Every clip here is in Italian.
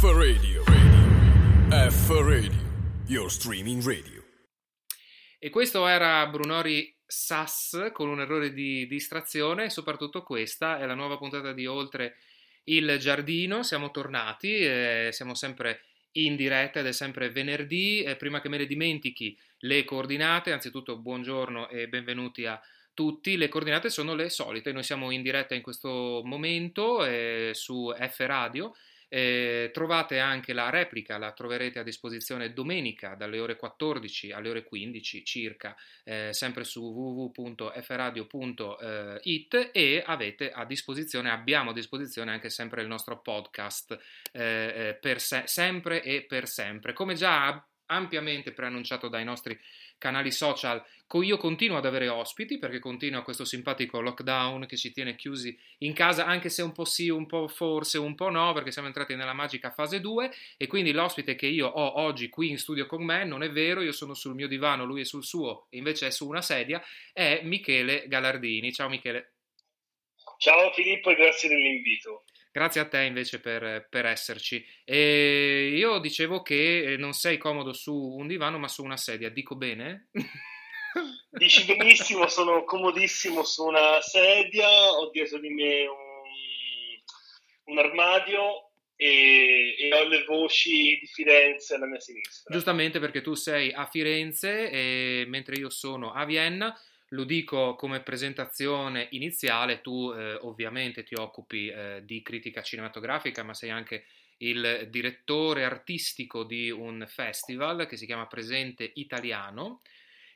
F Radio, radio. F Radio, your streaming radio. E questo era Brunori Sass con un errore di distrazione, soprattutto questa è la nuova puntata di Oltre il Giardino, siamo tornati, eh, siamo sempre in diretta ed è sempre venerdì, eh, prima che me le dimentichi le coordinate, anzitutto buongiorno e benvenuti a tutti, le coordinate sono le solite, noi siamo in diretta in questo momento eh, su F Radio, eh, trovate anche la replica, la troverete a disposizione domenica dalle ore 14 alle ore 15 circa, eh, sempre su www.fradio.it e avete a disposizione, abbiamo a disposizione anche sempre il nostro podcast eh, eh per se- sempre e per sempre. Come già ampiamente preannunciato dai nostri canali social. Io continuo ad avere ospiti perché continua questo simpatico lockdown che ci tiene chiusi in casa, anche se un po' sì, un po' forse, un po' no, perché siamo entrati nella magica fase 2 e quindi l'ospite che io ho oggi qui in studio con me non è vero, io sono sul mio divano, lui è sul suo, invece è su una sedia, è Michele Galardini. Ciao Michele. Ciao Filippo e grazie dell'invito. Grazie a te invece per, per esserci. E io dicevo che non sei comodo su un divano ma su una sedia, dico bene? Dici benissimo, sono comodissimo su una sedia, ho dietro di me un, un armadio e, e, ho le voci di Firenze alla mia sinistra. Giustamente perché tu sei a Firenze e, mentre io sono a Vienna lo dico come presentazione iniziale, tu eh, ovviamente ti occupi eh, di critica cinematografica, ma sei anche il direttore artistico di un festival che si chiama Presente Italiano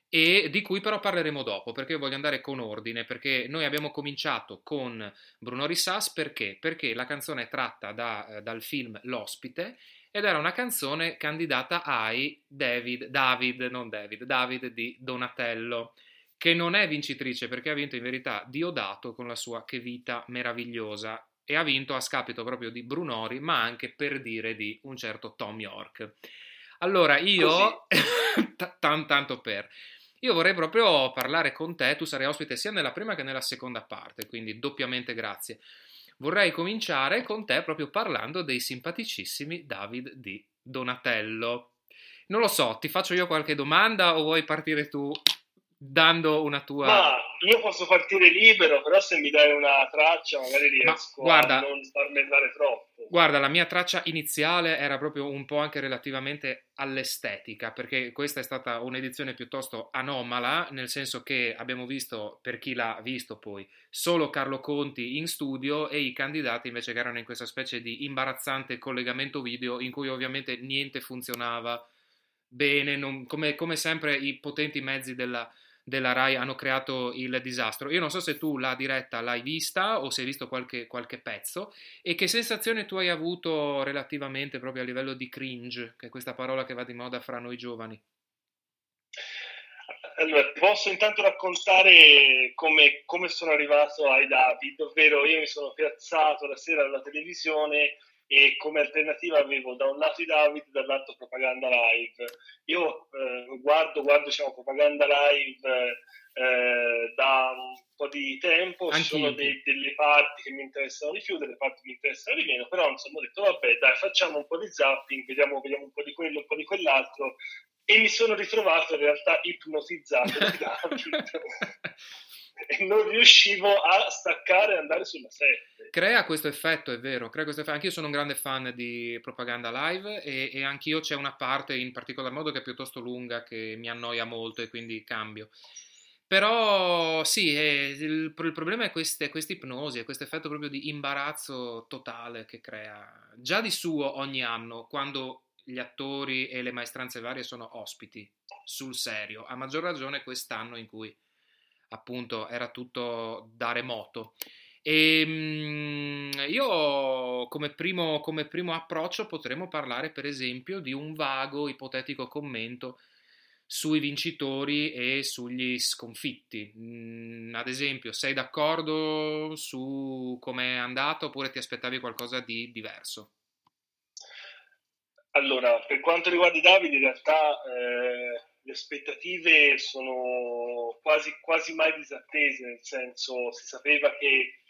e di cui però parleremo dopo perché io voglio andare con ordine perché noi abbiamo cominciato con Bruno Rissas perché? Perché la canzone è tratta da, eh, dal film L'ospite ed era una canzone candidata ai David, David, non David, David di Donatello che non è vincitrice perché ha vinto in verità Diodato con la sua Che vita meravigliosa e ha vinto a scapito proprio di Brunori, ma anche per dire di un certo Tom York. Allora io, t- tanto per, io vorrei proprio parlare con te, tu sarai ospite sia nella prima che nella seconda parte, quindi doppiamente grazie. Vorrei cominciare con te proprio parlando dei simpaticissimi David di Donatello. Non lo so, ti faccio io qualche domanda o vuoi partire tu dando una tua... Ma io posso partire libero, però se mi dai una traccia magari riesco guarda, a non sparmentare troppo. Guarda, la mia traccia iniziale era proprio un po' anche relativamente all'estetica, perché questa è stata un'edizione piuttosto anomala, nel senso che abbiamo visto, per chi l'ha visto poi, solo Carlo Conti in studio e i candidati invece che erano in questa specie di imbarazzante collegamento video in cui ovviamente niente funzionava bene, non, come, come sempre i potenti mezzi della della RAI hanno creato il disastro. Io non so se tu la diretta l'hai vista o se hai visto qualche, qualche pezzo e che sensazione tu hai avuto relativamente proprio a livello di cringe, che è questa parola che va di moda fra noi giovani. Allora, posso intanto raccontare come, come sono arrivato ai David, ovvero io mi sono piazzato la sera alla televisione e come alternativa avevo da un lato i David, dall'altro propaganda live. Io eh, guardo, guardo diciamo, propaganda live eh, da un po' di tempo, Anch'io. ci sono dei, delle parti che mi interessano di più, delle parti che mi interessano di meno, però insomma ho detto vabbè dai facciamo un po' di zapping, vediamo, vediamo un po' di quello, un po' di quell'altro e mi sono ritrovato in realtà ipnotizzato da David. e non riuscivo a staccare e andare sulla 7. Crea questo effetto, è vero, crea questo effetto. Anch'io sono un grande fan di propaganda live e, e anch'io c'è una parte in particolar modo che è piuttosto lunga che mi annoia molto e quindi cambio. Però sì, è, il, il, problema è questa ipnosi, è questo effetto proprio di imbarazzo totale che crea già di suo ogni anno quando gli attori e le maestranze varie sono ospiti sul serio, a maggior ragione quest'anno in cui appunto era tutto da remoto. E ehm, io come primo, come primo approccio potremmo parlare per esempio di un vago ipotetico commento sui vincitori e sugli sconfitti. Mm, ad esempio, sei d'accordo su come è andato oppure ti aspettavi qualcosa di diverso? Allora, per quanto riguarda Davide, in realtà eh, le aspettative sono quasi, quasi mai disattese, nel senso si sapeva che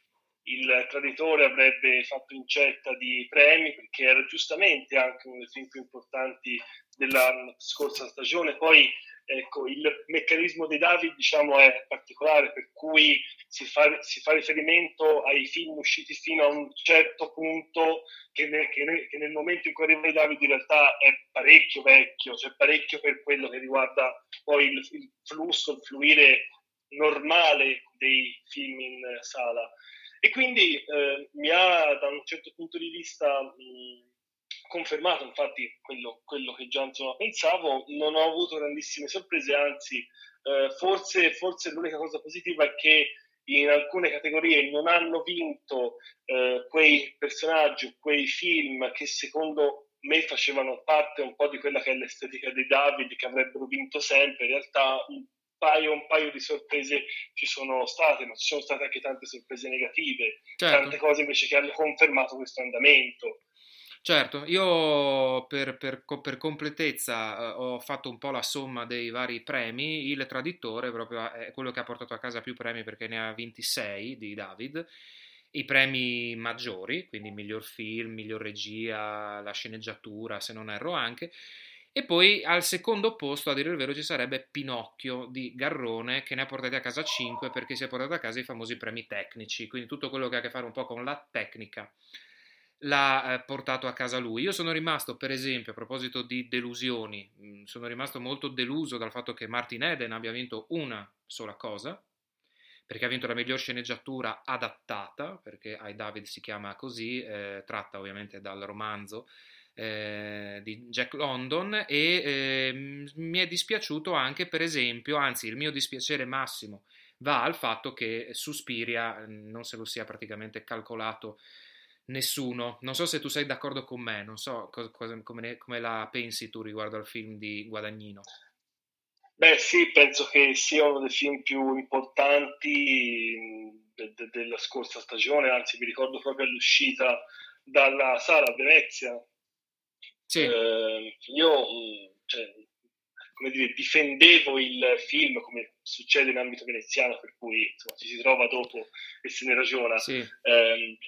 il traditore avrebbe fatto incetta di premi perché era giustamente anche uno dei film più importanti della scorsa stagione. Poi ecco, il meccanismo dei David diciamo, è particolare, per cui si fa, si fa, riferimento ai film usciti fino a un certo punto, che, ne, che, ne, che nel momento in cui arriva i David in realtà è parecchio vecchio, cioè parecchio per quello che riguarda poi il, il flusso, il fluire normale dei film in sala. E quindi eh, mi ha da un certo punto di vista mh, confermato infatti quello, quello che già insomma, pensavo, non ho avuto grandissime sorprese, anzi eh, forse, forse l'unica cosa positiva è che in alcune categorie non hanno vinto eh, quei personaggi, quei film che secondo me facevano parte un po' di quella che è l'estetica dei David, che avrebbero vinto sempre. In realtà un paio, un paio di sorprese ci sono state, ma ci sono state anche tante sorprese negative, certo. tante cose invece che hanno confermato questo andamento. Certo, io per, per, per completezza eh, ho fatto un po' la somma dei vari premi, il traditore proprio è quello che ha portato a casa più premi perché ne ha 26 di David, i premi maggiori, quindi miglior film, miglior regia, la sceneggiatura se non erro anche, e poi al secondo posto, a dire il vero, ci sarebbe Pinocchio di Garrone che ne ha portati a casa 5 perché si è portato a casa i famosi premi tecnici, quindi tutto quello che ha a che fare un po' con la tecnica l'ha eh, portato a casa lui. Io sono rimasto, per esempio, a proposito di delusioni, mm, sono rimasto molto deluso dal fatto che Martin Eden abbia vinto una sola cosa, perché ha vinto la miglior sceneggiatura adattata, perché I David si chiama così, eh, tratta ovviamente dal romanzo eh, di Jack London e eh, mi è dispiaciuto anche, per esempio, anzi il mio dispiacere massimo va al fatto che Suspiria mm, non se lo sia praticamente calcolato Nessuno. Non so se tu sei d'accordo con me, non so cosa, cosa, come, come, la pensi tu riguardo al film di Guadagnino. Beh sì, penso che sia uno dei film più importanti de- de- della scorsa stagione, anzi mi ricordo proprio all'uscita dalla sala a Venezia. Sì. Eh, io cioè, come dire, difendevo il film come succede in ambito veneziano, per cui insomma, ci si trova dopo e se ne ragiona. Sì. Eh,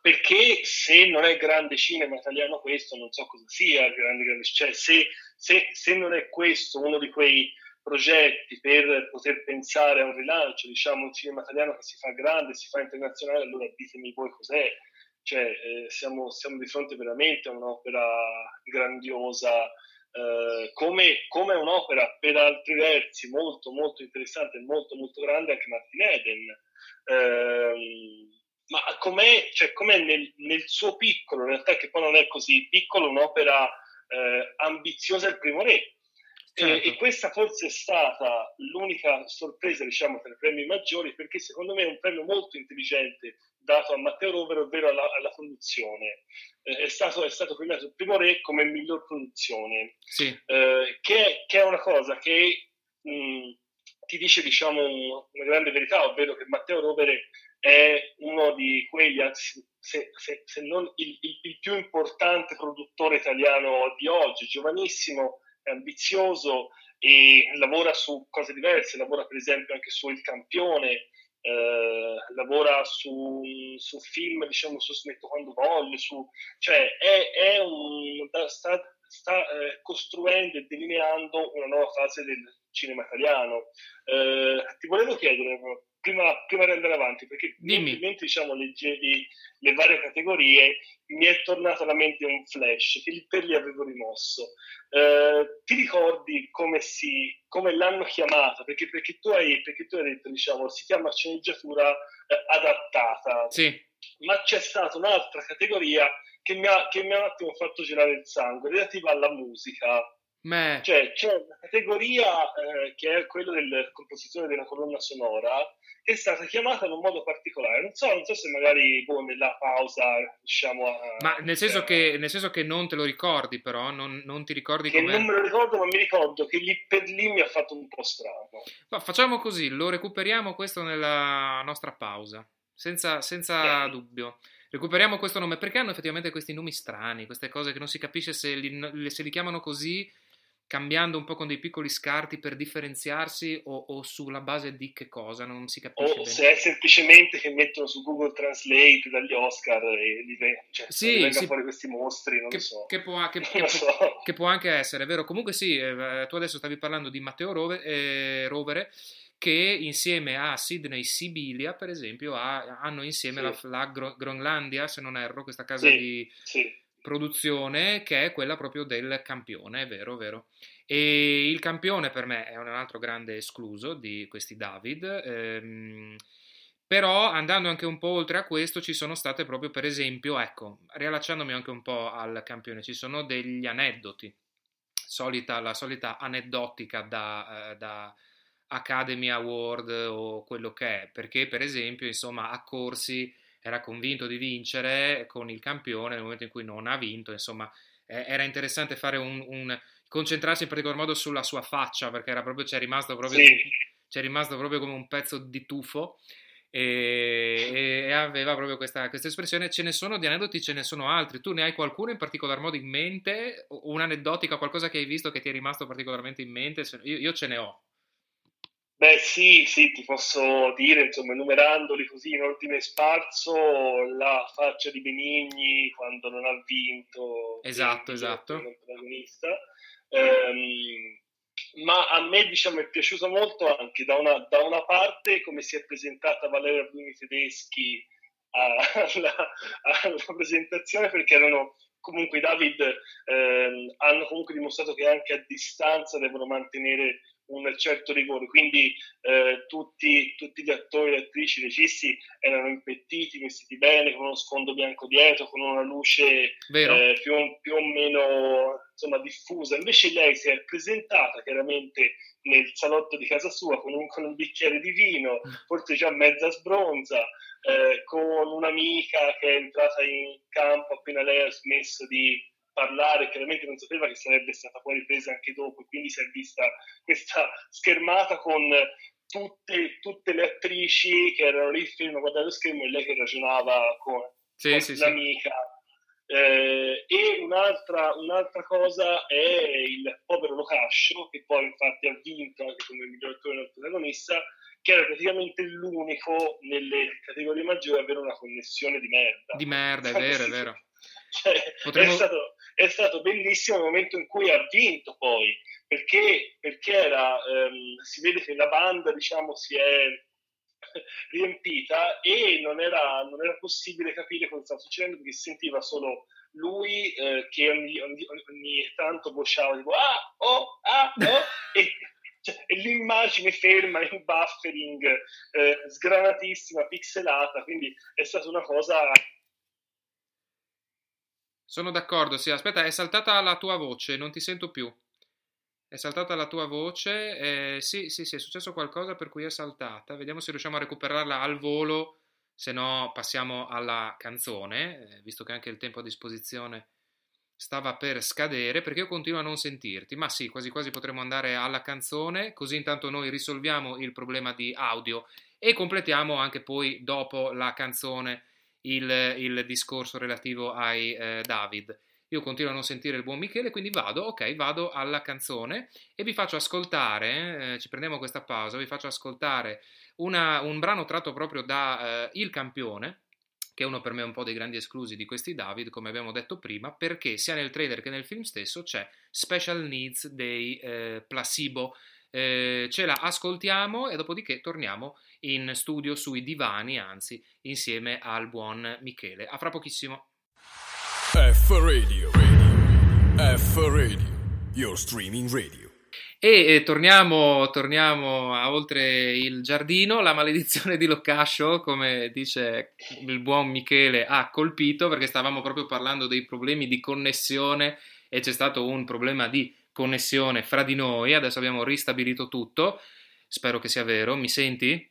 perché se non è grande cinema italiano questo, non so cosa sia grande, grande cioè se, se, se, non è questo uno di quei progetti per poter pensare a un rilancio, diciamo, un cinema italiano che si fa grande, si fa internazionale, allora ditemi voi cos'è. Cioè, eh, siamo, siamo, di fronte veramente a un'opera grandiosa, eh, come, un'opera per altri versi molto, molto interessante e molto, molto grande anche Martin Eden. Eh, ma com'è, cioè, com'è nel, nel, suo piccolo, in realtà che poi non è così piccolo, un'opera eh, ambiziosa il primo re. Certo. E, e, questa forse è stata l'unica sorpresa, diciamo, tra i premi maggiori, perché secondo me è un premio molto intelligente dato a Matteo Rovero, ovvero alla, alla produzione. Eh, è, stato, è, stato, premiato il primo re come miglior produzione, sì. eh, che, che, è una cosa che mh, ti dice, diciamo, una grande verità, ovvero che Matteo Rovere è uno di quegli, se, se, se non il, il, il, più importante produttore italiano di oggi, giovanissimo, ambizioso e lavora su cose diverse, lavora per esempio anche su Il Campione, eh, lavora su, su, film, diciamo, su Smetto quando voglio, su, cioè è, è un, sta, sta eh, costruendo e delineando una nuova fase del cinema italiano. Eh, ti volevo chiedere, prima, prima, di andare avanti, perché Dimmi. mentre diciamo, leggevi le varie categorie, mi è tornato alla mente un flash che lì per lì avevo rimosso. Eh, ti ricordi come, si, come l'hanno chiamata? Perché, perché, tu hai, perché tu hai detto, diciamo, si chiama sceneggiatura eh, adattata. Sì. Ma c'è stata un'altra categoria che mi, ha, che mi ha un attimo fatto girare il sangue, relativa alla musica. Beh. Cioè, c'è una categoria eh, che è quella della composizione della colonna sonora che è stata chiamata in un modo particolare. Non so, non so se magari boh, nella pausa riusciamo a. Ma nel senso, che, nel senso, che, non te lo ricordi, però, non, non ti ricordi che com'è? Non me lo ricordo, ma mi ricordo che lì per lì mi ha fatto un po' strano. Ma facciamo così, lo recuperiamo questo nella nostra pausa, senza, senza dubbio. Recuperiamo questo nome perché hanno effettivamente questi nomi strani, queste cose che non si capisce se li, se li chiamano così cambiando un po' con dei piccoli scarti per differenziarsi o, o sulla base di che cosa? Non si capisce. O bene. se è semplicemente che mettono su Google Translate dagli Oscar e li, cioè, sì, vengono sì. fuori questi mostri, non che, lo so. Che può, che, che, so. può, che può, anche essere, vero? Comunque sì, eh, tu adesso stavi parlando di Matteo Rove, eh, Rovere che insieme a Sydney Sibilia, per esempio, ha, hanno insieme sì. la, la Groenlandia, se non erro, questa casa sì, di sì. produzione che è quella proprio del campione, è vero, vero. E il campione per me è un altro grande escluso di questi David. Ehm, però andando anche un po' oltre a questo ci sono state proprio per esempio, ecco, riallacciandomi anche un po' al campione, ci sono degli aneddoti, solita, la solita aneddotica da, eh, da Academy Award o quello che è, perché per esempio, insomma, a Corsi era convinto di vincere con il campione nel momento in cui non ha vinto, insomma, eh, era interessante fare un, un, concentrarsi in particolar modo sulla sua faccia, perché era proprio, c'è rimasto proprio, sì. c'è rimasto proprio come un pezzo di tufo. E, e, aveva proprio questa, questa, espressione. Ce ne sono di aneddoti, ce ne sono altri. Tu ne hai qualcuno in particolar modo in mente? Un'aneddotica, qualcosa che hai visto che ti è rimasto particolarmente in mente? Io, io ce ne ho. Beh, sì, sì, ti posso dire, insomma, enumerandoli così in ordine sparso, la faccia di Benigni quando non ha vinto. Esatto, esatto. protagonista. Um, ma a me, diciamo, è piaciuto molto anche da una, da una parte come si è presentata Valeria Bruni Tedeschi alla, alla presentazione, perché erano comunque i David ehm, hanno comunque dimostrato che anche a distanza devono mantenere un certo rigore, quindi eh, tutti, tutti, gli attori, le attrici, i registi erano impettiti, vestiti bene, con uno sfondo bianco dietro, con una luce eh, più, più, o meno insomma, diffusa. Invece lei si è presentata chiaramente nel salotto di casa sua con un, con un bicchiere di vino, forse già mezza sbronza, eh, con un'amica che è entrata in campo appena lei ha smesso di parlare, chiaramente non sapeva che sarebbe stata poi ripresa anche dopo, quindi si è vista questa schermata con tutte, tutte le attrici che erano lì in film a guardare lo schermo e lei che ragionava con, sì, con sì, l'amica. Sì. Eh, e un'altra, un'altra, cosa è il povero Locascio, che poi infatti ha vinto anche come miglior attore del protagonista, che era praticamente l'unico nelle categorie maggiori a avere una connessione di merda. Di merda, è vero, è vero. Cioè, Potremmo... è, stato, è, stato, bellissimo il momento in cui ha vinto poi, perché, perché era, um, si vede che la banda diciamo, si è riempita e non era, non era, possibile capire cosa stava succedendo perché si sentiva solo lui eh, che ogni, ogni, ogni, tanto bocciava tipo ah, oh, ah, oh e, cioè, e l'immagine ferma in buffering eh, sgranatissima, pixelata quindi è stata una cosa sono d'accordo, sì. Aspetta, è saltata la tua voce, non ti sento più. È saltata la tua voce. Eh, sì, sì, sì, è successo qualcosa per cui è saltata. Vediamo se riusciamo a recuperarla al volo, se no passiamo alla canzone, eh, visto che anche il tempo a disposizione stava per scadere, perché io continuo a non sentirti. Ma sì, quasi quasi potremmo andare alla canzone, così intanto noi risolviamo il problema di audio e completiamo anche poi dopo la canzone il, il discorso relativo ai eh, David. Io continuo a non sentire il buon Michele, quindi vado, ok, vado alla canzone e vi faccio ascoltare, eh, ci prendiamo questa pausa, vi faccio ascoltare una, un brano tratto proprio da eh, Il Campione, che è uno per me un po' dei grandi esclusi di questi David, come abbiamo detto prima, perché sia nel trailer che nel film stesso c'è Special Needs dei eh, Placebo. Eh, ce la ascoltiamo e dopodiché torniamo in studio sui divani, anzi, insieme al buon Michele. A fra pochissimo. F Radio, radio. F Radio, your streaming radio. E eh, torniamo, torniamo, a oltre il giardino, la maledizione di Locascio, come dice il buon Michele, ha colpito perché stavamo proprio parlando dei problemi di connessione e c'è stato un problema di connessione fra di noi, adesso abbiamo ristabilito tutto, spero che sia vero, mi senti?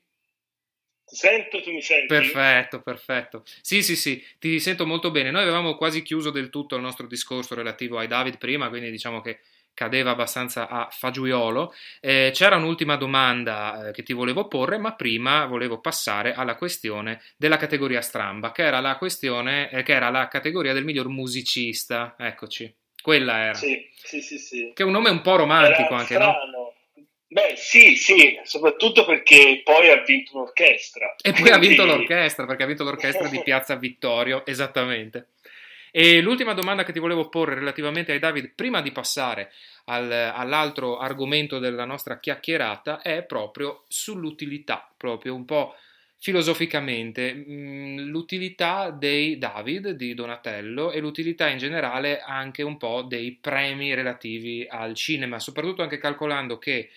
Ti sento, tu mi senti? Perfetto, perfetto. Sì, sì, sì, ti sento molto bene. Noi avevamo quasi chiuso del tutto il nostro discorso relativo ai David prima, quindi diciamo che cadeva abbastanza a fagiolo. Eh, c'era un'ultima domanda eh, che ti volevo porre, ma prima volevo passare alla questione della categoria stramba, che era la questione, eh, che era la categoria del miglior musicista. Eccoci. Quella era. Sì, sì, sì, sì. Che è un nome un po' romantico era anche, strano. no? Beh, sì, sì, soprattutto perché poi ha vinto un'orchestra. E poi Quindi... ha vinto l'orchestra, perché ha vinto l'orchestra di Piazza Vittorio, esattamente. E l'ultima domanda che ti volevo porre relativamente ai David, prima di passare al, all'altro argomento della nostra chiacchierata, è proprio sull'utilità, proprio un po' filosoficamente mm, l'utilità dei David di Donatello e l'utilità in generale anche un po' dei premi relativi al cinema, soprattutto anche calcolando che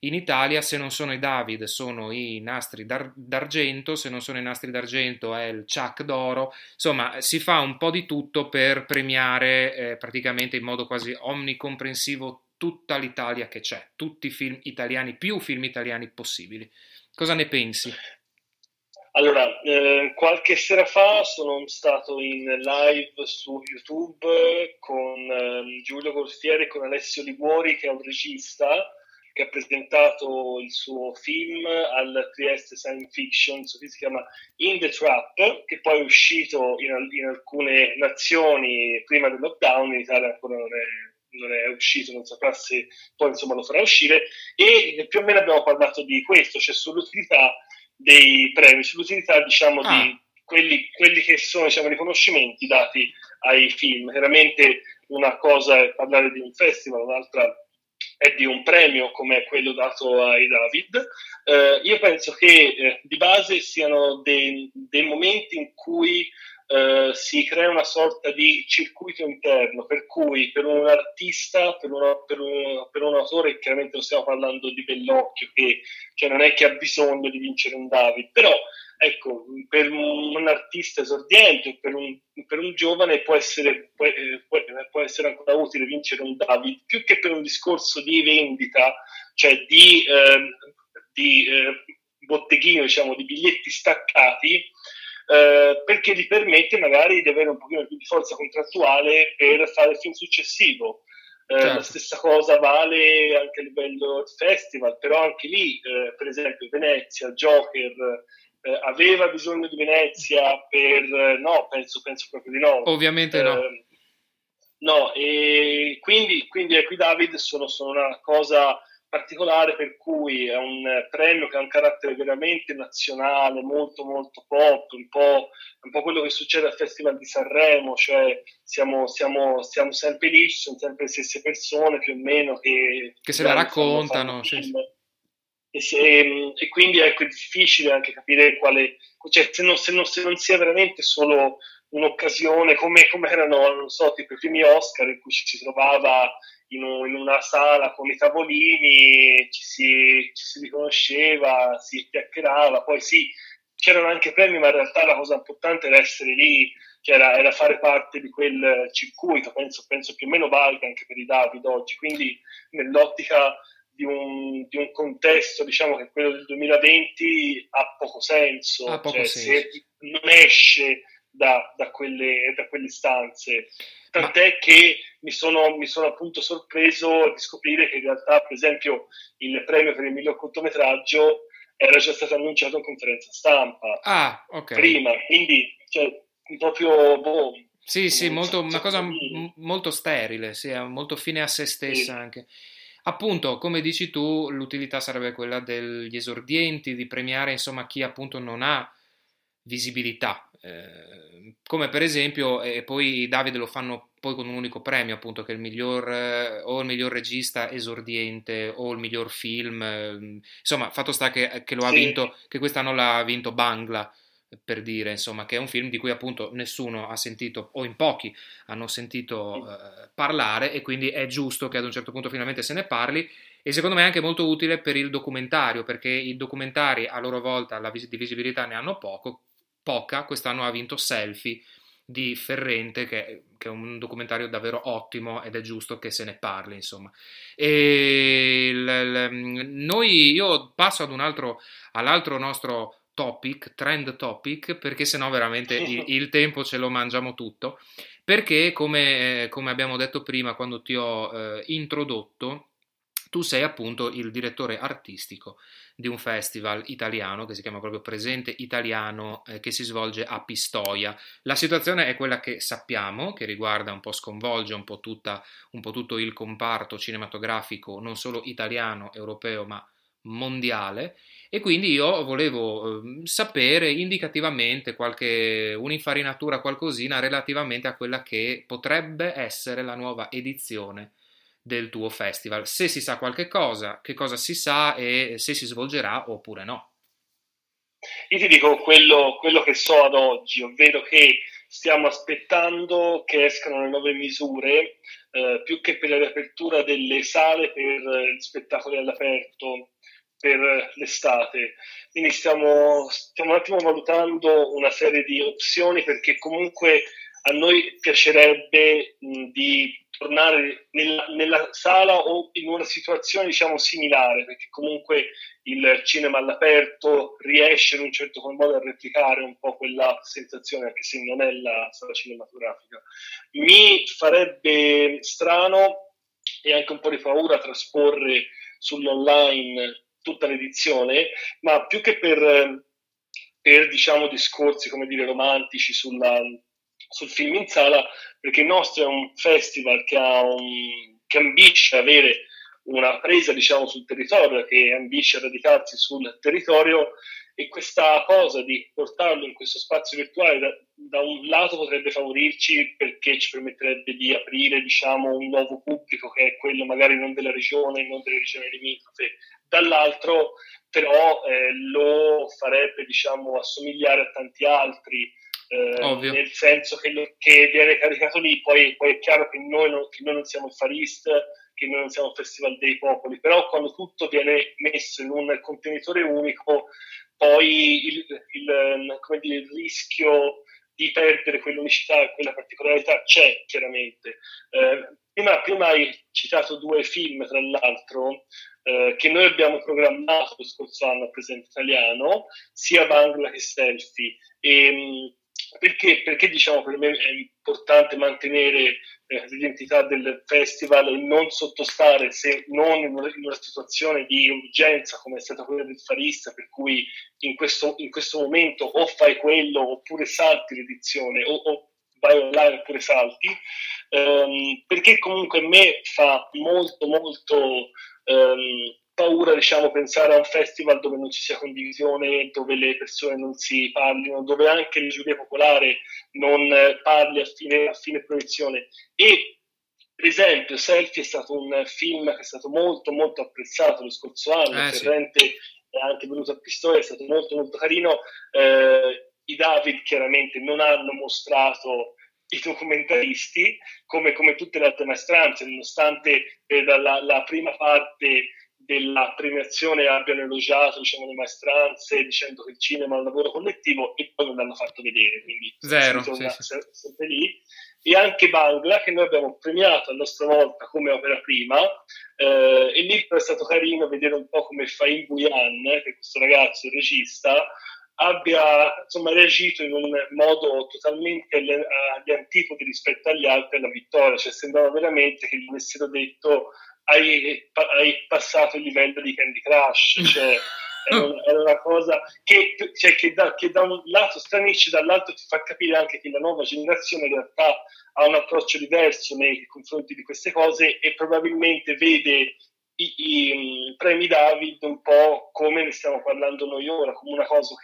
in Italia se non sono i David sono i nastri d'ar- d'argento, se non sono i nastri d'argento è il Chuck d'oro, insomma si fa un po' di tutto per premiare eh, praticamente in modo quasi omnicomprensivo tutta l'Italia che c'è, tutti i film italiani, più film italiani possibili. Cosa ne pensi? Allora, eh, qualche sera fa sono stato in live su YouTube con eh, Giulio Golfieri e con Alessio Liguori, che è un regista che ha presentato il suo film al Trieste Science Fiction, si chiama In the Trap, che poi è uscito in, in alcune nazioni prima del lockdown, in Italia ancora non è, non è uscito, non saprà se poi insomma lo farà uscire, e più o meno abbiamo parlato di questo, cioè sull'utilità dei premi, sull'utilità diciamo ah. di quelli, quelli, che sono diciamo, riconoscimenti dati ai film. Chiaramente una cosa è parlare di un festival, un'altra è di un premio come quello dato ai David. Eh, io penso che eh, di base siano dei, dei momenti in cui eh, si crea una sorta di circuito interno, per cui per un artista, per, uno, per, un, per un, autore, chiaramente non stiamo parlando di Bellocchio, che cioè non è che ha bisogno di vincere un David, però ecco, per un artista esordiente, per un, per un giovane può essere, può, può essere, ancora utile vincere un David, più che per un discorso di vendita, cioè di, eh, di eh, botteghino, diciamo, di biglietti staccati, eh, perché gli permette magari di avere un pochino più di forza contrattuale per fare il film successivo. Eh, certo. La stessa cosa vale anche a livello festival, però anche lì, eh, per esempio, Venezia, Joker, eh, aveva bisogno di Venezia per... no, penso, penso proprio di no. Ovviamente no. No, e quindi, quindi ecco, i David sono, sono una cosa particolare per cui è un premio che ha un carattere veramente nazionale, molto molto pop, un po', un po quello che succede al Festival di Sanremo, cioè siamo, siamo, siamo sempre lì, sono sempre le stesse persone più o meno che, che se la raccontano. Sì. E, se, e, quindi ecco, è difficile anche capire quale, cioè se non, se non, se non sia veramente solo un'occasione come, come erano, non so, tipo i primi Oscar in cui ci si trovava in, un, in, una sala con i tavolini, ci si, ci si riconosceva, si chiacchierava, poi sì, c'erano anche premi, ma in realtà la cosa importante era essere lì, cioè era, era fare parte di quel circuito, penso, penso più o meno valga anche per i David oggi, quindi nell'ottica di un, di un, contesto, diciamo che quello del 2020 ha poco senso, ha poco cioè, senso. se non esce da, da, quelle, da quelle stanze tant'è che mi sono, mi sono, appunto sorpreso di scoprire che in realtà, per esempio, il premio per il miglior cortometraggio era già stato annunciato in conferenza stampa ah, okay. prima, quindi cioè, proprio boh, sì, sì, molto, una cosa m- molto sterile, sì, molto fine a se stessa sì. anche. Appunto, come dici tu, l'utilità sarebbe quella degli esordienti, di premiare insomma chi appunto non ha visibilità. Eh, come per esempio, e poi Davide lo fanno poi con un unico premio, appunto, che è il miglior eh, o il miglior regista esordiente o il miglior film. Eh, insomma, fatto sta che, che lo ha vinto, che quest'anno l'ha vinto Bangla per dire, insomma, che è un film di cui appunto nessuno ha sentito, o in pochi hanno sentito eh, parlare, e quindi è giusto che ad un certo punto finalmente se ne parli. E secondo me è anche molto utile per il documentario, perché i documentari a loro volta la vis- di visibilità ne hanno poco, poca, quest'anno ha vinto Selfie di Ferrente, che, che, è un documentario davvero ottimo ed è giusto che se ne parli, insomma. E l, l, noi, io passo ad un altro, all'altro nostro topic, trend topic, perché sennò veramente il, il tempo ce lo mangiamo tutto. Perché, come, come abbiamo detto prima, quando ti ho eh, introdotto, tu sei appunto il direttore artistico di un festival italiano che si chiama proprio Presente Italiano eh, che si svolge a Pistoia. La situazione è quella che sappiamo, che riguarda un po' sconvolge un po', tutta, un po tutto il comparto cinematografico non solo italiano, europeo, ma mondiale e quindi io volevo eh, sapere indicativamente qualche un'infarinatura qualcosina relativamente a quella che potrebbe essere la nuova edizione del tuo festival. Se si sa qualche cosa, che cosa si sa e se si svolgerà oppure no. Io ti dico quello, quello che so ad oggi, ovvero che stiamo aspettando che escano le nuove misure, eh, più che per la riapertura delle sale per gli spettacoli all'aperto per l'estate. Quindi stiamo, stiamo un attimo valutando una serie di opzioni perché comunque a noi piacerebbe mh, di tornare nella, nella, sala o in una situazione diciamo similare perché comunque il cinema all'aperto riesce in un certo modo a replicare un po' quella sensazione anche se non è la sala cinematografica. Mi farebbe strano e anche un po' di paura trasporre sull'online tutta l'edizione ma più che per, per diciamo discorsi come dire romantici sulla sul film in sala, perché il nostro è un festival che, un, che ambisce avere una presa diciamo, sul territorio, che ambisce a radicarsi sul territorio e questa cosa di portarlo in questo spazio virtuale da, da, un lato potrebbe favorirci perché ci permetterebbe di aprire diciamo, un nuovo pubblico che è quello magari non della regione, non delle regioni limitrofe, dall'altro però eh, lo farebbe diciamo, assomigliare a tanti altri eh, nel senso che, lo, che, viene caricato lì, poi, poi è chiaro che noi, non, che noi, non, siamo il Far East, che noi non siamo il Festival dei Popoli, però quando tutto viene messo in un contenitore unico, poi il, il, dire, il rischio di perdere quell'unicità e quella particolarità c'è chiaramente. Eh, prima, prima, hai citato due film, tra l'altro, eh, che noi abbiamo programmato lo scorso anno a Presente Italiano, sia Bangla che Selfie. E, ehm, perché, perché diciamo per me è importante mantenere eh, l'identità del festival e non sottostare se non in una, in una, situazione di urgenza come è stata quella del Farista, per cui in questo, in questo momento o fai quello oppure salti l'edizione o, o vai online oppure salti, ehm, perché comunque a me fa molto molto ehm, paura, diciamo, pensare a un festival dove non ci sia condivisione, dove le persone non si parlino, dove anche il giuria popolare non parli a fine, a fine proiezione. E per esempio, Selfie è stato un film che è stato molto molto apprezzato lo scorso anno, eh, Ferrente sì. è anche venuto a Pistoia, è stato molto molto carino. Eh, I David chiaramente non hanno mostrato i documentaristi come, come tutte le altre maestranze, nonostante eh, la, la prima parte della premiazione abbiano elogiato diciamo, le maestranze dicendo che il cinema è un lavoro collettivo e poi non l'hanno fatto vedere quindi Zero, sì, sì. sempre lì e anche Bangla che noi abbiamo premiato a nostra volta come opera prima eh, e lì è stato carino vedere un po' come Faim Buyan che è questo ragazzo, il regista abbia insomma, reagito in un modo totalmente agli antipodi rispetto agli altri alla vittoria, cioè sembrava veramente che gli avessero detto hai, hai passato il livello di Candy Crush, cioè è, una cosa che, cioè, che, da, che, da, un lato stranisce, dall'altro ti fa capire anche che la nuova generazione in realtà ha un approccio diverso nei confronti di queste cose e probabilmente vede i, i premi David un po' come ne stiamo parlando noi ora, come una cosa ok,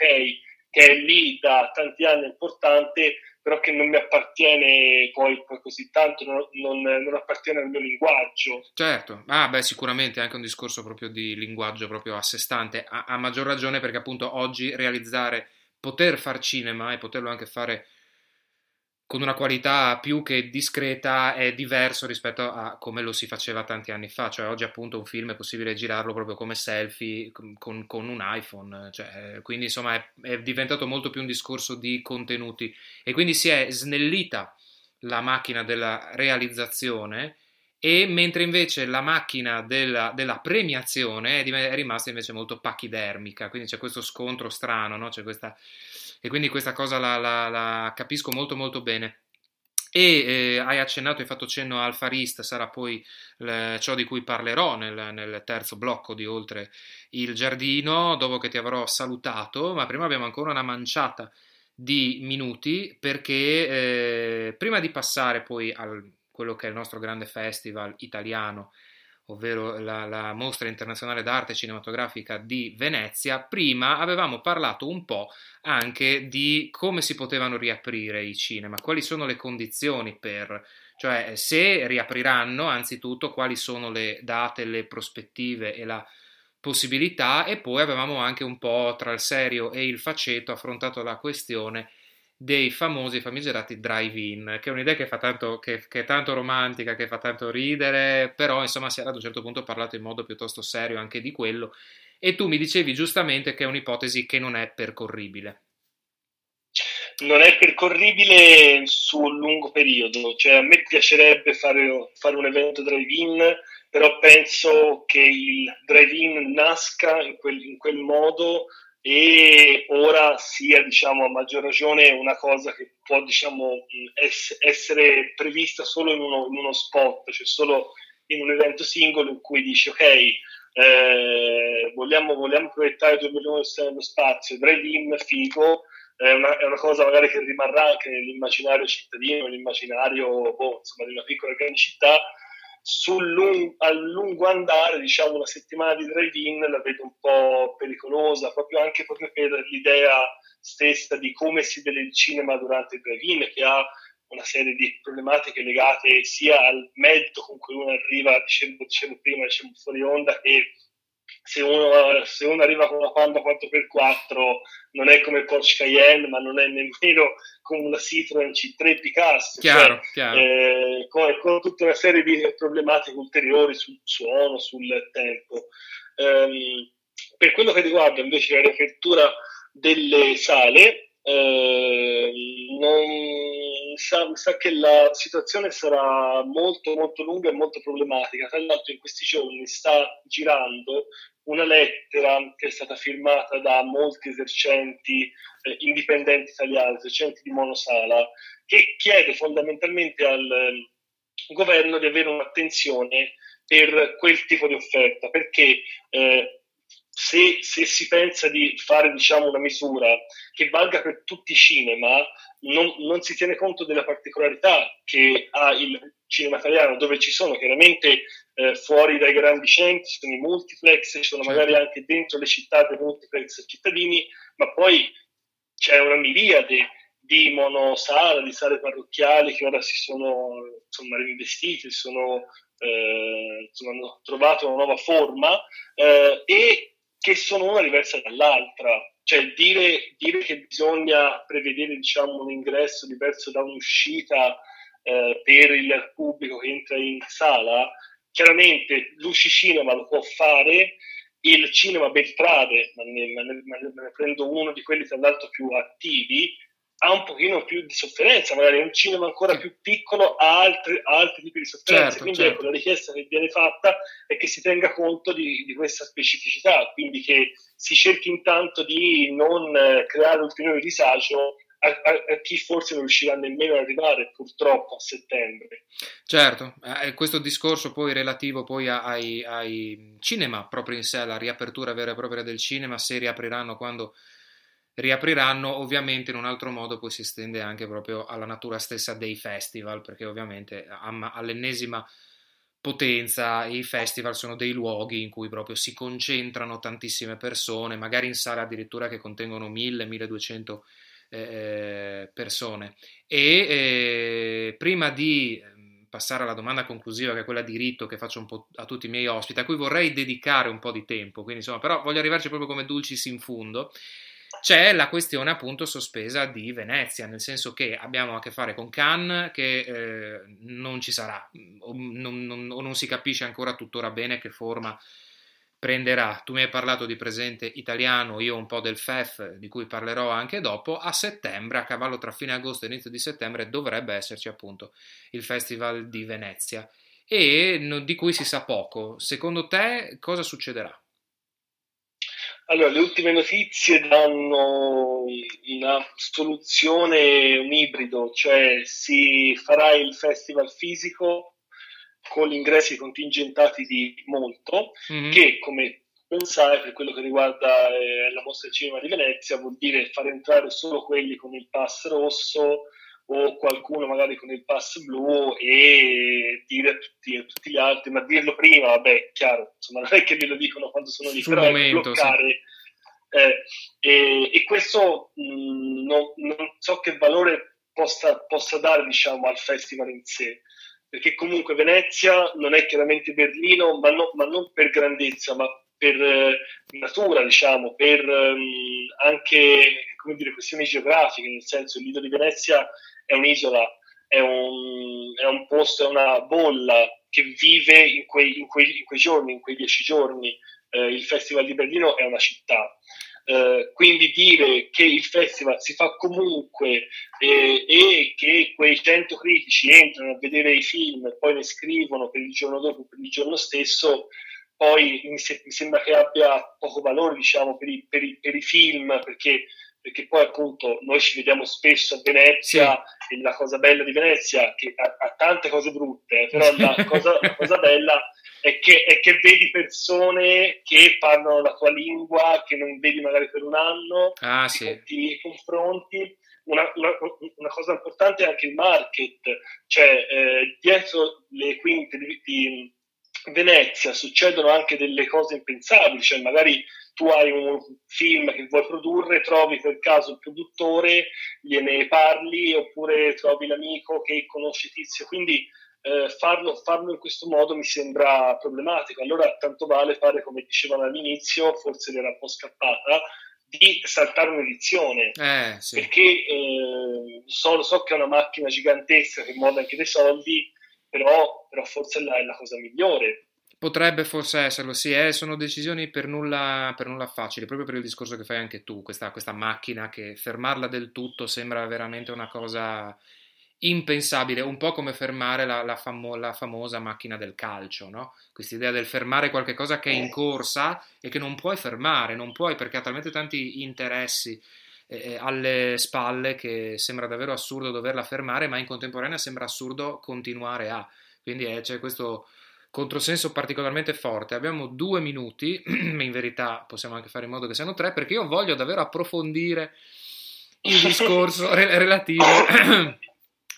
che è lì da tanti anni importante, però che non mi appartiene poi, così tanto, non, non, non, appartiene al mio linguaggio. Certo, ah, beh, sicuramente è anche un discorso proprio di linguaggio proprio a sé stante, a, a maggior ragione perché appunto oggi realizzare, poter far cinema e poterlo anche fare con una qualità più che discreta è diverso rispetto a come lo si faceva tanti anni fa, cioè oggi appunto un film è possibile girarlo proprio come selfie con, con un iPhone, cioè, quindi insomma è, è, diventato molto più un discorso di contenuti. E quindi si è snellita la macchina della realizzazione e mentre invece la macchina della, della premiazione è, è, rimasta invece molto pachidermica, quindi c'è questo scontro strano, no? c'è questa e quindi questa cosa la, la, la capisco molto molto bene. E eh, hai accennato, hai fatto cenno al Far East, sarà poi le, ciò di cui parlerò nel, nel, terzo blocco di Oltre il Giardino, dopo che ti avrò salutato, ma prima abbiamo ancora una manciata di minuti perché eh, prima di passare poi a quello che è il nostro grande festival italiano ovvero la, la, mostra internazionale d'arte cinematografica di Venezia, prima avevamo parlato un po' anche di come si potevano riaprire i cinema, quali sono le condizioni per, cioè se riapriranno, anzitutto quali sono le date, le prospettive e la possibilità e poi avevamo anche un po' tra il serio e il faceto affrontato la questione dei famosi famigerati drive-in, che è un'idea che, fa tanto, che, che, è tanto romantica, che fa tanto ridere, però insomma si era ad un certo punto parlato in modo piuttosto serio anche di quello, e tu mi dicevi giustamente che è un'ipotesi che non è percorribile. Non è percorribile sul lungo periodo, cioè a me piacerebbe fare, fare un evento drive-in, però penso che il drive-in nasca in quel, in quel modo e ora sia diciamo a maggior ragione una cosa che può diciamo essere prevista solo in uno, in uno spot, cioè solo in un evento singolo in cui dici ok eh, vogliamo, vogliamo proiettare 2 milioni nello spazio, drive-in, figo, è una, è una, cosa magari che rimarrà anche nell'immaginario cittadino, nell'immaginario boh, insomma, di una piccola grande città, sul a lungo andare, diciamo una settimana di drive-in la vedo un po' pericolosa, proprio anche proprio per l'idea stessa di come si vede il cinema durante il drive-in, che ha una serie di problematiche legate sia al mezzo con cui uno arriva, dicevo, dicevo prima, dicevo fuori onda, che se uno, se uno, arriva con una Panda 4x4 non è come Porsche Cayenne, ma non è nemmeno come una Citroen C3 Picasso, chiaro, cioè, chiaro. Eh, con, con, tutta una serie di problematiche ulteriori sul suono, sul tempo. Um, per quello che riguarda invece la riapertura delle sale, eh, non, sa, sa, che la situazione sarà molto molto lunga e molto problematica. Tra l'altro in questi giorni sta girando una lettera che è stata firmata da molti esercenti eh, indipendenti italiani, esercenti di monosala, che chiede fondamentalmente al eh, governo di avere un'attenzione per quel tipo di offerta, perché eh, se, se, si pensa di fare diciamo, una misura che valga per tutti i cinema, non, non, si tiene conto della particolarità che ha il cinema italiano, dove ci sono chiaramente eh, fuori dai grandi centri, ci sono i multiplex, ci sono magari certo. anche dentro le città dei multiplex cittadini, ma poi c'è una miriade di monosala, di sale parrocchiali che ora si sono insomma, reinvestite, si sono, eh, insomma, hanno trovato una nuova forma eh, e che sono una diversa dall'altra. Cioè dire, dire che bisogna prevedere diciamo, un ingresso diverso da un'uscita eh, per il pubblico che entra in sala, chiaramente l'usci cinema lo può fare, il cinema Beltrade, ma ne, ma ne, ma ne prendo uno di quelli tra l'altro più attivi, ha un pochino più di sofferenza, magari un cinema ancora più piccolo ha altri, altri tipi di sofferenza. Certo, quindi certo. ecco, la richiesta che viene fatta è che si tenga conto di, di questa specificità, quindi che si cerchi intanto di non eh, creare ulteriore disagio a, a, a, chi forse non riuscirà nemmeno ad arrivare purtroppo a settembre. Certo, eh, questo discorso poi relativo poi ai, ai cinema proprio in sé, alla riapertura vera e propria del cinema, se riapriranno quando riapriranno, ovviamente in un altro modo poi si estende anche proprio alla natura stessa dei festival, perché ovviamente all'ennesima potenza i festival sono dei luoghi in cui proprio si concentrano tantissime persone, magari in sale addirittura che contengono 1000-1200 eh, persone. E eh, prima di ehm, passare alla domanda conclusiva, che è quella di rito che faccio un po' a tutti i miei ospiti, a cui vorrei dedicare un po' di tempo, quindi insomma, però voglio arrivarci proprio come dulcis in fundo c'è la questione appunto sospesa di Venezia, nel senso che abbiamo a che fare con Cannes che eh, non ci sarà o non, non, o non, si capisce ancora tuttora bene che forma prenderà. Tu mi hai parlato di presente italiano, io un po' del FEF di cui parlerò anche dopo. A settembre, a cavallo tra fine agosto e inizio di settembre, dovrebbe esserci appunto il Festival di Venezia e di cui si sa poco. Secondo te cosa succederà? Allora, le ultime notizie danno una soluzione, un ibrido, cioè si farà il festival fisico con gli ingressi contingentati di molto, mm-hmm. che come pensare per quello che riguarda eh, la mostra del cinema di Venezia vuol dire far entrare solo quelli con il pass rosso o qualcuno magari con il pass blu e dire a tutti, a tutti gli altri, ma dirlo prima, vabbè, chiaro, insomma, non è che me lo dicono quando sono lì, Sul però momento, bloccare. Sì. Eh, e, e, questo mh, mm, non, non, so che valore possa, possa dare diciamo, al festival in sé, perché comunque Venezia non è chiaramente Berlino, ma, no, ma non per grandezza, ma per eh, natura, diciamo, per um, anche come dire, questioni geografiche, nel senso il Lido di Venezia è un'isola, è un, è un posto, è una bolla che vive in quei, in quei, in quei giorni, in quei dieci giorni. Eh, il Festival di Berlino è una città. Uh, quindi dire che il festival si fa comunque eh, e che quei 100 critici entrano a vedere i film e poi ne scrivono per il giorno dopo, per il giorno stesso, poi mi, se- mi sembra che abbia poco valore diciamo, per, i, per, i, per i film perché perché poi appunto noi ci vediamo spesso a Venezia sì. e la cosa bella di Venezia, che ha, ha tante cose brutte, però la cosa, la cosa bella è che, è che, vedi persone che parlano la tua lingua, che non vedi magari per un anno, ah, sì. ti confronti. Una, una, una, cosa importante è anche il market, cioè eh, dietro le quinte di, di Venezia succedono anche delle cose impensabili, cioè magari tu hai un film che vuoi produrre, trovi per caso il produttore, gliene parli, oppure trovi l'amico che conosce Tizio, quindi eh, farlo, farlo, in questo modo mi sembra problematico. Allora tanto vale fare come dicevano all'inizio, forse era un po' scappata, di saltare un'edizione. Eh, sì. Perché eh, so, so, che è una macchina gigantesca che muove anche dei soldi, però, però forse è la, è la cosa migliore. Potrebbe forse esserlo, sì, eh, sono decisioni per nulla, per nulla, facili, proprio per il discorso che fai anche tu, questa, questa, macchina che fermarla del tutto sembra veramente una cosa impensabile, un po' come fermare la, la, famo, la famosa macchina del calcio, no? Questa idea del fermare qualcosa che è in corsa e che non puoi fermare, non puoi perché ha talmente tanti interessi eh, alle spalle che sembra davvero assurdo doverla fermare, ma in contemporanea sembra assurdo continuare a. Quindi eh, c'è questo controsenso particolarmente forte. Abbiamo due minuti, in verità possiamo anche fare in modo che siano tre, perché io voglio davvero approfondire il discorso re- relativo,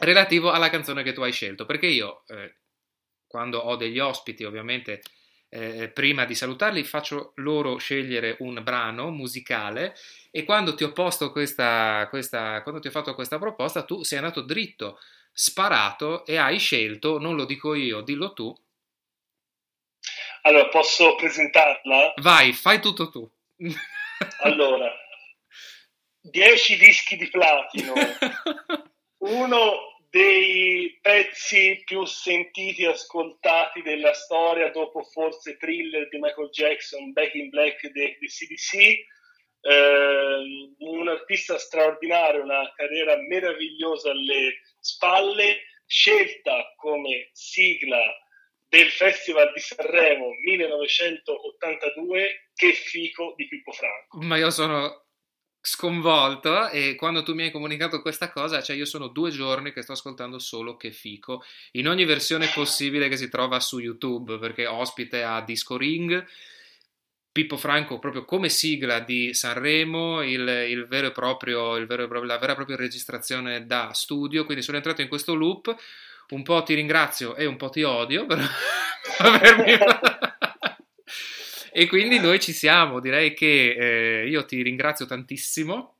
relativo, alla canzone che tu hai scelto, perché io, eh, quando ho degli ospiti, ovviamente, eh, prima di salutarli, faccio loro scegliere un brano musicale e quando ti ho posto questa, questa quando ti ho fatto questa proposta, tu sei andato dritto, sparato e hai scelto, non lo dico io, dillo tu, allora, posso presentarla? Vai, fai tutto tu. allora, 10 dischi di platino, uno dei pezzi più sentiti e ascoltati della storia dopo forse Thriller di Michael Jackson, Back in Black di, di CDC, eh, un artista straordinario, una carriera meravigliosa alle spalle, scelta come sigla del Festival di Sanremo 1982, Che fico di Pippo Franco. Ma io sono sconvolto e quando tu mi hai comunicato questa cosa, cioè io sono due giorni che sto ascoltando solo Che fico, in ogni versione possibile che si trova su YouTube, perché ospite a Disco Ring, Pippo Franco proprio come sigla di Sanremo, il, il vero e proprio, vero e proprio, la vera e propria registrazione da studio, quindi sono entrato in questo loop. Un po' ti ringrazio e un po' ti odio per avermi... e quindi noi ci siamo, direi che eh, io ti ringrazio tantissimo,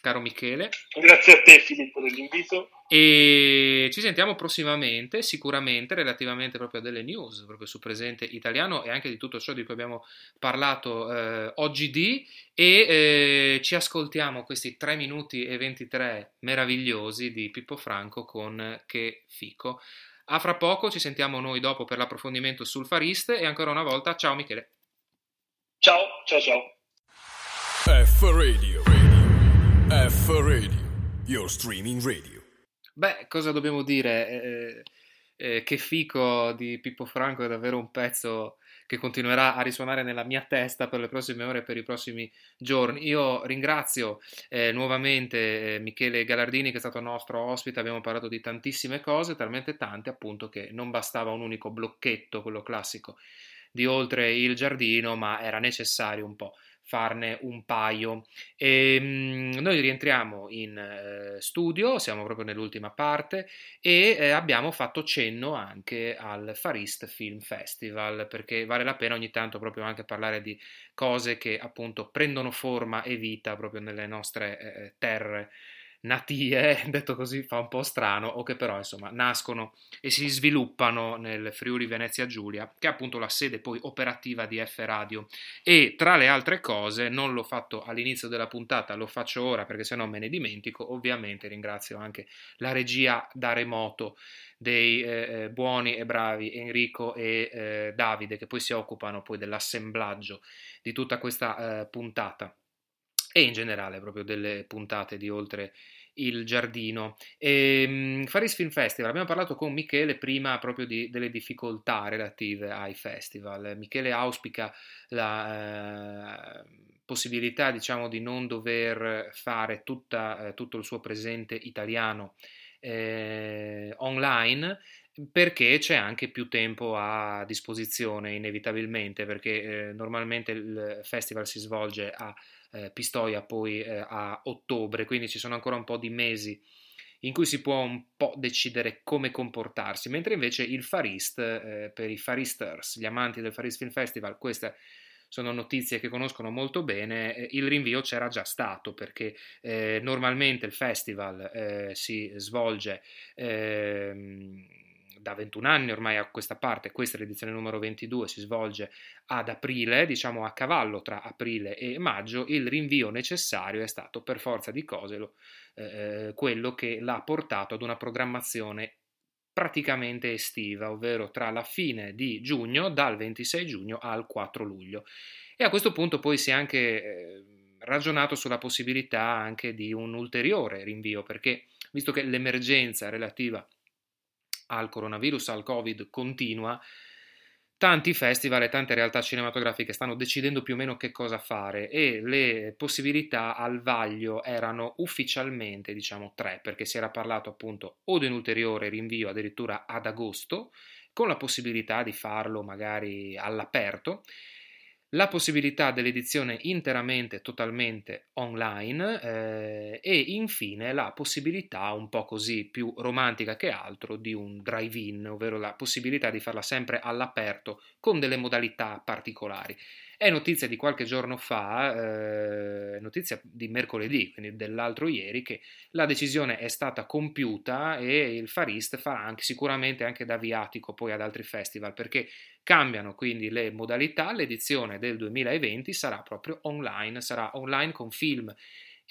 caro Michele. Grazie a te Filippo dell'invito. E ci sentiamo prossimamente, sicuramente relativamente proprio a delle news, proprio su Presente Italiano e anche di tutto ciò di cui abbiamo parlato eh, oggi di e eh, ci ascoltiamo questi 3 minuti e 23 meravigliosi di Pippo Franco con Che Fico. A fra poco, ci sentiamo noi dopo per l'approfondimento sul Fariste e ancora una volta ciao Michele. Ciao, ciao ciao. F Radio, radio. F Radio, your streaming radio. Beh, cosa dobbiamo dire? Eh, eh, che fico di Pippo Franco è davvero un pezzo che continuerà a risuonare nella mia testa per le prossime ore e per i prossimi giorni. Io ringrazio eh, nuovamente eh, Michele Galardini che è stato nostro ospite, abbiamo parlato di tantissime cose, talmente tante appunto che non bastava un unico blocchetto, quello classico di oltre il giardino, ma era necessario un po' farne un paio. E, ehm, noi rientriamo in eh, studio, siamo proprio nell'ultima parte e eh, abbiamo fatto cenno anche al Farist Film Festival perché vale la pena ogni tanto proprio anche parlare di cose che appunto prendono forma e vita proprio nelle nostre eh, terre natie, detto così fa un po' strano, o che però insomma nascono e si sviluppano nel Friuli Venezia Giulia, che è appunto la sede poi operativa di F Radio. E tra le altre cose, non l'ho fatto all'inizio della puntata, lo faccio ora perché se no me ne dimentico, ovviamente ringrazio anche la regia da remoto dei eh, eh buoni e bravi Enrico e eh, Davide che poi si occupano poi dell'assemblaggio di tutta questa eh, puntata e in generale proprio delle puntate di oltre il giardino. E, um, Faris Film Festival, abbiamo parlato con Michele prima proprio di, delle difficoltà relative ai festival. Michele auspica la eh, possibilità, diciamo, di non dover fare tutta, eh, tutto il suo presente italiano eh, online perché c'è anche più tempo a disposizione inevitabilmente perché eh, normalmente il festival si svolge a eh, Pistoia poi eh, a ottobre, quindi ci sono ancora un po' di mesi in cui si può un po' decidere come comportarsi, mentre invece il Farist, eh, per i Faristers, gli amanti del Farist Film Festival, queste sono notizie che conoscono molto bene, eh, il rinvio c'era già stato perché eh, normalmente il festival eh, si svolge ehm, da 21 anni ormai a questa parte, questa è l'edizione numero 22, si svolge ad aprile, diciamo a cavallo tra aprile e maggio, il rinvio necessario è stato per forza di cose lo, eh, quello che l'ha portato ad una programmazione praticamente estiva, ovvero tra la fine di giugno, dal 26 giugno al 4 luglio. E a questo punto poi si è anche eh, ragionato sulla possibilità anche di un ulteriore rinvio, perché visto che l'emergenza relativa al coronavirus, al Covid continua, tanti festival e tante realtà cinematografiche stanno decidendo più o meno che cosa fare e le possibilità al vaglio erano ufficialmente, diciamo, tre, perché si era parlato appunto o di un ulteriore rinvio addirittura ad agosto, con la possibilità di farlo magari all'aperto la possibilità dell'edizione interamente, totalmente online eh, e infine la possibilità, un po' così più romantica che altro, di un drive-in, ovvero la possibilità di farla sempre all'aperto con delle modalità particolari. È notizia di qualche giorno fa, eh, notizia di mercoledì, quindi dell'altro ieri, che la decisione è stata compiuta e il Farist farà anche, sicuramente anche da viatico poi ad altri festival, perché cambiano quindi le modalità, l'edizione del 2020 sarà proprio online, sarà online con film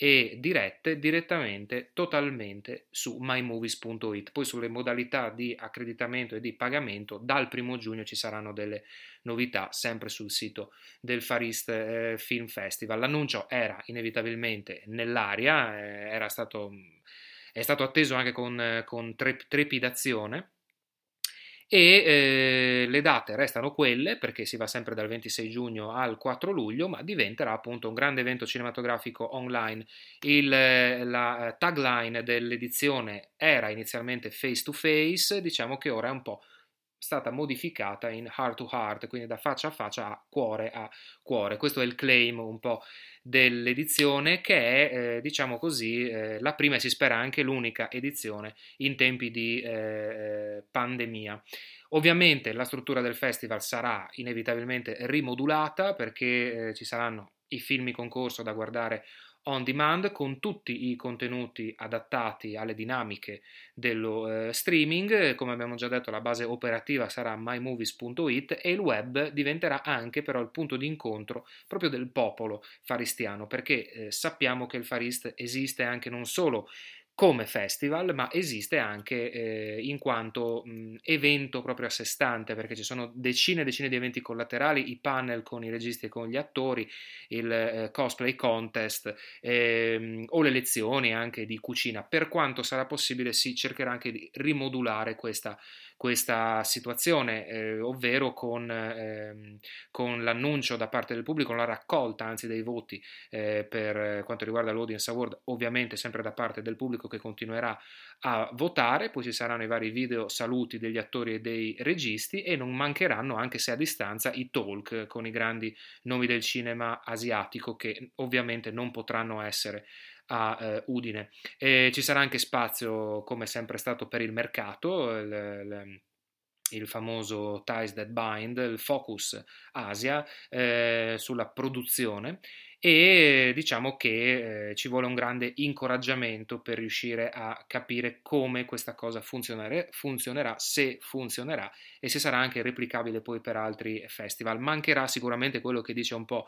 e dirette direttamente totalmente su mymovies.it. Poi sulle modalità di accreditamento e di pagamento dal primo giugno ci saranno delle novità sempre sul sito del Farist eh, Film Festival. L'annuncio era inevitabilmente nell'aria, eh, era stato, è stato atteso anche con, eh, con trepidazione e eh, le date restano quelle perché si va sempre dal 26 giugno al 4 luglio, ma diventerà appunto un grande evento cinematografico online. Il, la tagline dell'edizione era inizialmente face to face, diciamo che ora è un po' stata modificata in heart to heart, quindi da faccia a faccia a cuore a cuore. Questo è il claim un po' dell'edizione che è, eh, diciamo così, eh, la prima e si spera anche l'unica edizione in tempi di eh, eh, pandemia. Ovviamente la struttura del festival sarà inevitabilmente rimodulata perché eh, ci saranno i film in concorso da guardare on demand con tutti i contenuti adattati alle dinamiche dello eh, streaming. Come abbiamo già detto, la base operativa sarà mymovies.it e il web diventerà anche però il punto di incontro proprio del popolo faristiano, perché eh, sappiamo che il Farist esiste anche non solo come festival, ma esiste anche eh, in quanto mh, evento proprio a sé stante, perché ci sono decine e decine di eventi collaterali, i panel con i registi e con gli attori, il eh, cosplay contest ehm, o le lezioni anche di cucina. Per quanto sarà possibile, si cercherà anche di rimodulare questa questa situazione, eh, ovvero con, ehm, con, l'annuncio da parte del pubblico, la raccolta anzi dei voti eh, per quanto riguarda l'Audience Award, ovviamente sempre da parte del pubblico che continuerà a votare, poi ci saranno i vari video saluti degli attori e dei registi e non mancheranno, anche se a distanza, i talk con i grandi nomi del cinema asiatico che ovviamente non potranno essere a eh, Udine. E ci sarà anche spazio, come sempre stato, per il mercato. Il, il, il famoso Ties That Bind, il focus Asia eh, sulla produzione e diciamo che eh, ci vuole un grande incoraggiamento per riuscire a capire come questa cosa funzionerà, se funzionerà e se sarà anche replicabile poi per altri festival. Mancherà sicuramente quello che dice un po'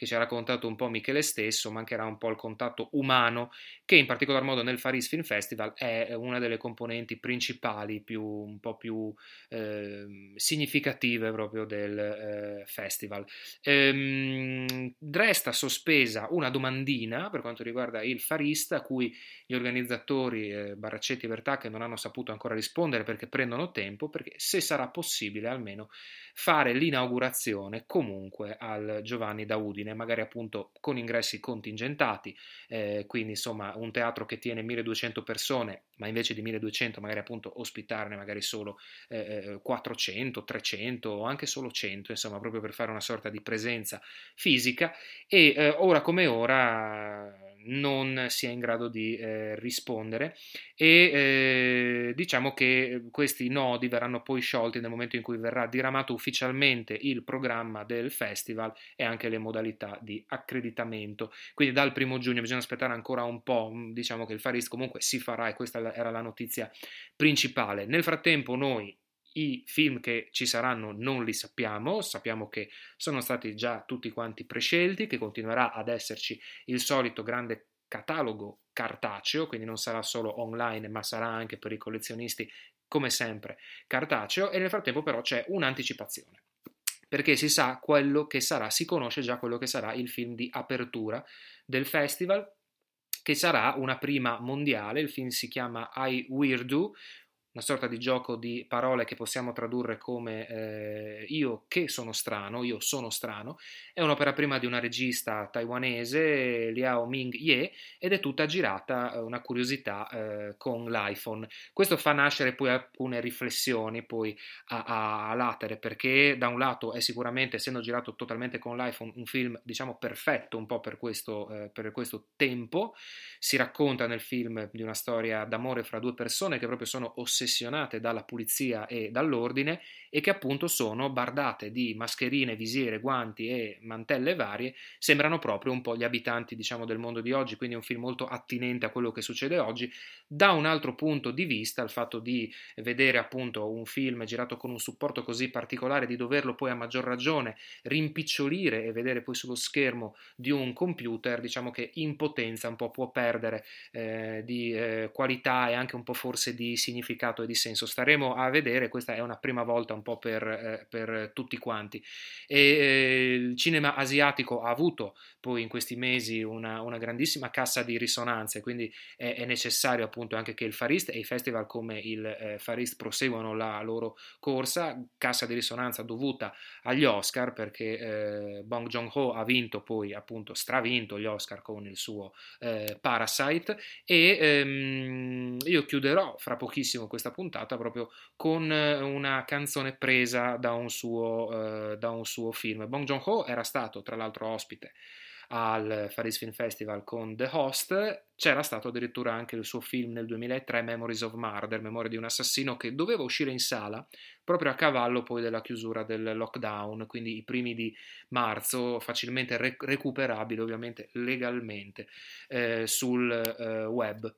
che ci ha raccontato un po' Michele stesso, mancherà un po' il contatto umano, che in particolar modo nel Faris Film Festival è una delle componenti principali, più, un po' più eh, significative proprio del eh, festival. Ehm, resta sospesa una domandina per quanto riguarda il Farista, a cui gli organizzatori eh, Baraccetti e Bertacche non hanno saputo ancora rispondere perché prendono tempo, perché se sarà possibile almeno fare l'inaugurazione comunque al Giovanni da Udine, magari appunto con ingressi contingentati, eh, quindi insomma un teatro che tiene 1200 persone, ma invece di 1200 magari appunto ospitarne magari solo eh, 400, eh, 300 o anche solo 100, insomma proprio per fare una sorta di presenza fisica. E eh, ora come ora non sia in grado di eh, rispondere e eh, diciamo che questi nodi verranno poi sciolti nel momento in cui verrà diramato ufficialmente il programma del festival e anche le modalità di accreditamento. Quindi dal primo giugno bisogna aspettare ancora un po', mm, diciamo che il Faris comunque si farà e questa era la notizia principale. Nel frattempo noi i film che ci saranno non li sappiamo, sappiamo che sono stati già tutti quanti prescelti, che continuerà ad esserci il solito grande catalogo cartaceo, quindi non sarà solo online, ma sarà anche per i collezionisti, come sempre, cartaceo, e nel frattempo però c'è un'anticipazione, perché si sa quello che sarà, si conosce già quello che sarà il film di apertura del festival, che sarà una prima mondiale, il film si chiama I Weird Do, una sorta di gioco di parole che possiamo tradurre come eh, io che sono strano, io sono strano, è un'opera prima di una regista taiwanese, Liao Ming Ye, ed è tutta girata, eh, una curiosità, eh, con l'iPhone. Questo fa nascere poi alcune riflessioni poi a, a, a, latere, perché da un lato è sicuramente, essendo girato totalmente con l'iPhone, un film diciamo perfetto un po' per questo, eh, per questo tempo, si racconta nel film di una storia d'amore fra due persone che proprio sono ossessionate ossessionate dalla pulizia e dall'ordine e che appunto sono bardate di mascherine, visiere, guanti e mantelle varie, sembrano proprio un po' gli abitanti diciamo del mondo di oggi, quindi è un film molto attinente a quello che succede oggi. Da un altro punto di vista, il fatto di vedere appunto un film girato con un supporto così particolare, di doverlo poi a maggior ragione rimpicciolire e vedere poi sullo schermo di un computer, diciamo che in potenza un po' può perdere eh, di eh, qualità e anche un po' forse di significato significato e di senso. Staremo a vedere, questa è una prima volta un po' per, eh, per tutti quanti. E, eh, il cinema asiatico ha avuto poi in questi mesi una, una grandissima cassa di risonanze, quindi è, è, necessario appunto anche che il Farist e i festival come il eh, Farist proseguano la loro corsa, cassa di risonanza dovuta agli Oscar perché eh, Bong Joon-ho ha vinto poi appunto stravinto gli Oscar con il suo eh, Parasite e ehm, io chiuderò fra pochissimo questa puntata proprio con eh, una canzone presa da un suo, eh, da un suo film. Bong Joon-ho era stato tra l'altro ospite al Faris Film Festival con The Host, c'era stato addirittura anche il suo film nel 2003, Memories of Murder, Memoria di un assassino, che doveva uscire in sala proprio a cavallo poi della chiusura del lockdown, quindi i primi di marzo, facilmente rec- recuperabile ovviamente legalmente eh, sul eh, web.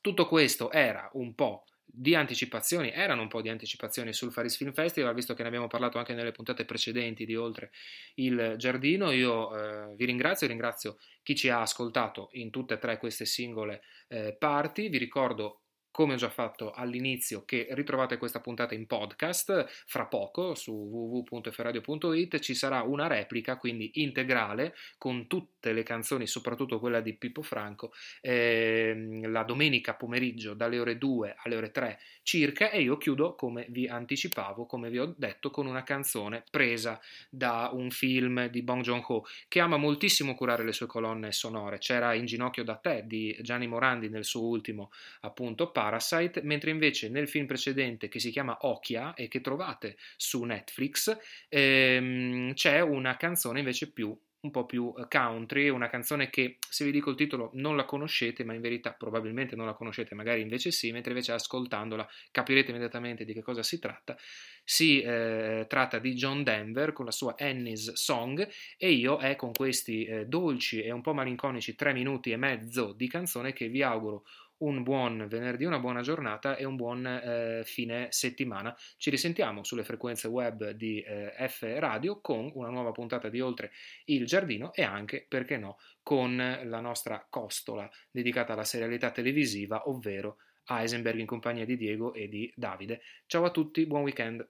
Tutto questo era un po' di anticipazioni, erano un po' di anticipazioni sul Faris Film Festival, visto che ne abbiamo parlato anche nelle puntate precedenti di Oltre il Giardino. Io eh, vi ringrazio, ringrazio chi ci ha ascoltato in tutte e tre queste singole eh, parti. Vi ricordo come ho già fatto all'inizio, che ritrovate questa puntata in podcast fra poco su www.fradio.it. Ci sarà una replica, quindi integrale, con tutte le canzoni, soprattutto quella di Pippo Franco, eh, la domenica pomeriggio dalle ore 2 alle ore 3 circa. E io chiudo, come vi anticipavo, come vi ho detto, con una canzone presa da un film di Bong Joon-ho che ama moltissimo curare le sue colonne sonore. C'era In ginocchio da te di Gianni Morandi nel suo ultimo appunto Parasite, mentre invece nel film precedente che si chiama Okia e che trovate su Netflix ehm, c'è una canzone invece più un po' più eh, country, una canzone che se vi dico il titolo non la conoscete, ma in verità probabilmente non la conoscete, magari invece sì, mentre invece ascoltandola capirete immediatamente di che cosa si tratta. Si eh, tratta di John Denver con la sua Annie's Song e io è con questi eh, dolci e un po' malinconici tre minuti e mezzo di canzone che vi auguro un buon venerdì, una buona giornata e un buon eh, fine settimana. Ci risentiamo sulle frequenze web di eh, F Radio con una nuova puntata di Oltre il Giardino e anche, perché no, con la nostra costola dedicata alla serialità televisiva, ovvero Heisenberg in compagnia di Diego e di Davide. Ciao a tutti, buon weekend.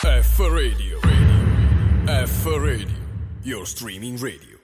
F Radio, radio. F Radio, your streaming radio.